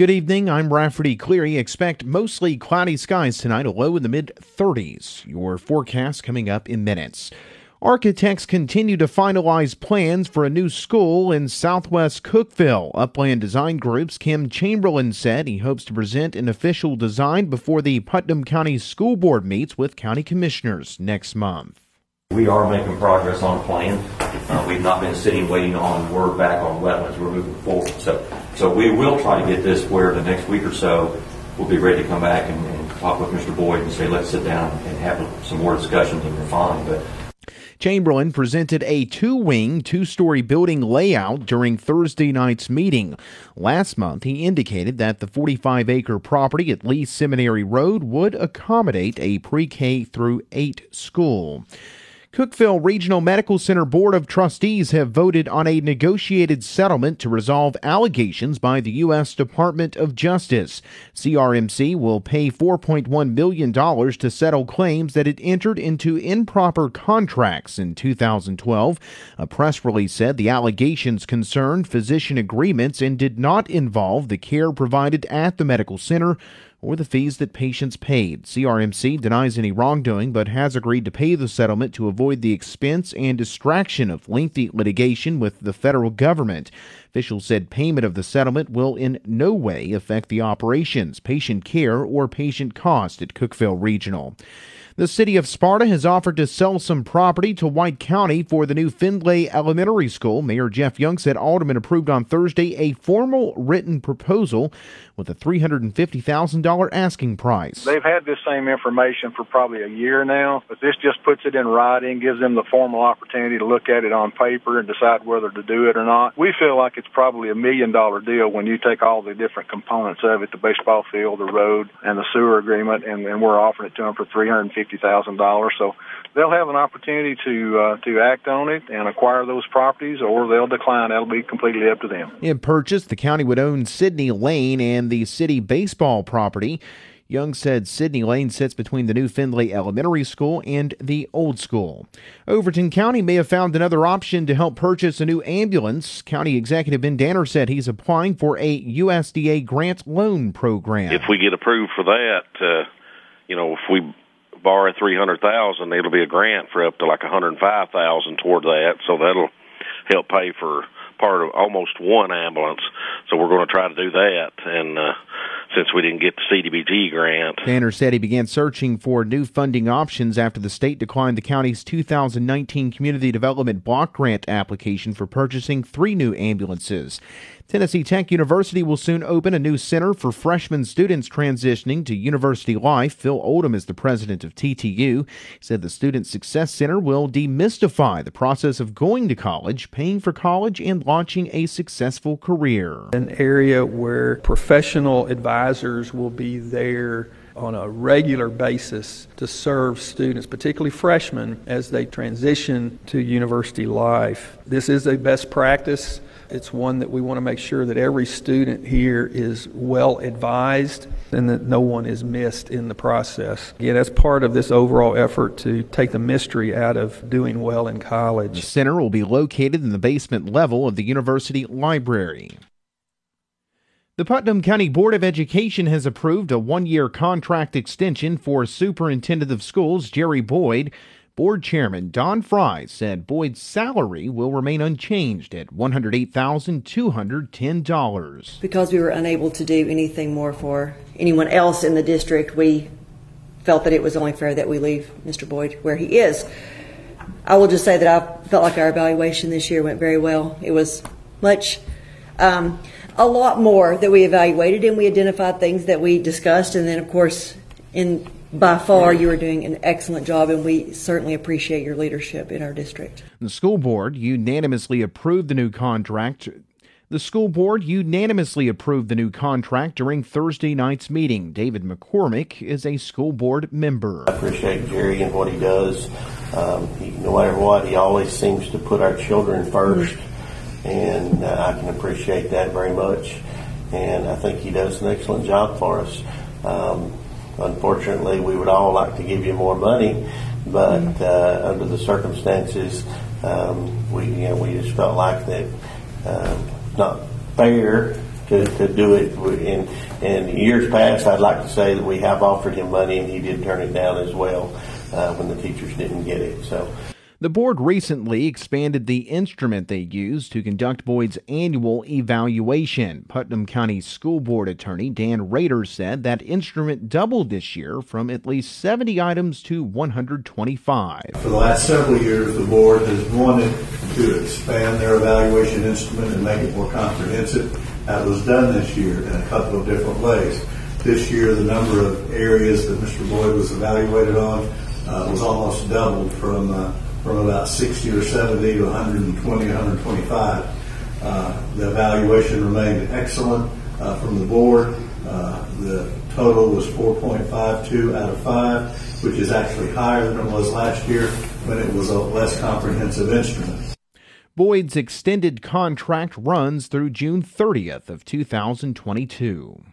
Good evening. I'm Rafferty Cleary. Expect mostly cloudy skies tonight, a low in the mid 30s. Your forecast coming up in minutes. Architects continue to finalize plans for a new school in southwest Cookeville. Upland Design Group's Kim Chamberlain said he hopes to present an official design before the Putnam County School Board meets with county commissioners next month. We are making progress on plan. Uh, we've not been sitting waiting on word back on wetlands. We're moving forward. So, so we will try to get this where the next week or so we'll be ready to come back and, and talk with Mr. Boyd and say let's sit down and have some more discussions and refine. But Chamberlain presented a two wing, two story building layout during Thursday night's meeting. Last month, he indicated that the 45 acre property at Lee Seminary Road would accommodate a pre K through 8 school. Cookeville Regional Medical Center Board of Trustees have voted on a negotiated settlement to resolve allegations by the U.S. Department of Justice. CRMC will pay $4.1 million to settle claims that it entered into improper contracts in 2012. A press release said the allegations concerned physician agreements and did not involve the care provided at the medical center or the fees that patients paid. CRMC denies any wrongdoing but has agreed to pay the settlement to avoid the expense and distraction of lengthy litigation with the federal government. Officials said payment of the settlement will in no way affect the operations, patient care, or patient cost at Cookeville Regional. The city of Sparta has offered to sell some property to White County for the new Findlay Elementary School. Mayor Jeff Young said Alderman approved on Thursday a formal written proposal with a $350,000 asking price. They've had this same information for probably a year now, but this just puts it in writing, gives them the formal opportunity to look at it on paper and decide whether to do it or not. We feel like it's probably a million dollar deal when you take all the different components of it, the baseball field, the road, and the sewer agreement, and, and we're offering it to them for 350 fifty thousand dollars. So they'll have an opportunity to uh, to act on it and acquire those properties, or they'll decline. That'll be completely up to them. In purchase, the county would own Sydney Lane and the city baseball property. Young said Sydney Lane sits between the new Findlay Elementary School and the old school. Overton County may have found another option to help purchase a new ambulance. County Executive Ben Danner said he's applying for a USDA grant loan program. If we get approved for that, uh, you know, if we borrow three hundred thousand, it'll be a grant for up to like a hundred and five thousand toward that. So that'll help pay for part of almost one ambulance. So we're going to try to do that, and uh, since we didn't get the CDBG grant. Danner said he began searching for new funding options after the state declined the county's 2019 Community Development Block Grant application for purchasing three new ambulances. Tennessee Tech University will soon open a new center for freshman students transitioning to university life. Phil Oldham is the president of TTU. He said the Student Success Center will demystify the process of going to college, paying for college, and launching a successful career. An area where professional advisors will be there on a regular basis to serve students, particularly freshmen, as they transition to university life. This is a best practice it's one that we want to make sure that every student here is well advised and that no one is missed in the process. Again, that's part of this overall effort to take the mystery out of doing well in college. The center will be located in the basement level of the university library. The Putnam County Board of Education has approved a one year contract extension for Superintendent of Schools Jerry Boyd. Board Chairman Don Fry said Boyd's salary will remain unchanged at $108,210. Because we were unable to do anything more for anyone else in the district, we felt that it was only fair that we leave Mr. Boyd where he is. I will just say that I felt like our evaluation this year went very well. It was much, um, a lot more that we evaluated and we identified things that we discussed, and then, of course, in by far, you are doing an excellent job, and we certainly appreciate your leadership in our district. The school board unanimously approved the new contract. The school board unanimously approved the new contract during Thursday night's meeting. David McCormick is a school board member. I appreciate Jerry and what he does. Um, he, no matter what, he always seems to put our children 1st and uh, I can appreciate that very much. And I think he does an excellent job for us. Um, Unfortunately, we would all like to give you more money, but mm-hmm. uh, under the circumstances, um, we you know we just felt like that uh, not fair to, to do it. In, in years past, I'd like to say that we have offered him money and he did turn it down as well uh, when the teachers didn't get it. So. The board recently expanded the instrument they use to conduct Boyd's annual evaluation. Putnam County School Board attorney Dan Rader said that instrument doubled this year from at least 70 items to 125. For the last several years, the board has wanted to expand their evaluation instrument and make it more comprehensive. That was done this year in a couple of different ways. This year, the number of areas that Mr. Boyd was evaluated on uh, was almost doubled from uh, from about 60 or 70 to 120, 125. Uh, the evaluation remained excellent uh, from the board. Uh, the total was 4.52 out of 5, which is actually higher than it was last year when it was a less comprehensive instrument. Boyd's extended contract runs through June 30th of 2022.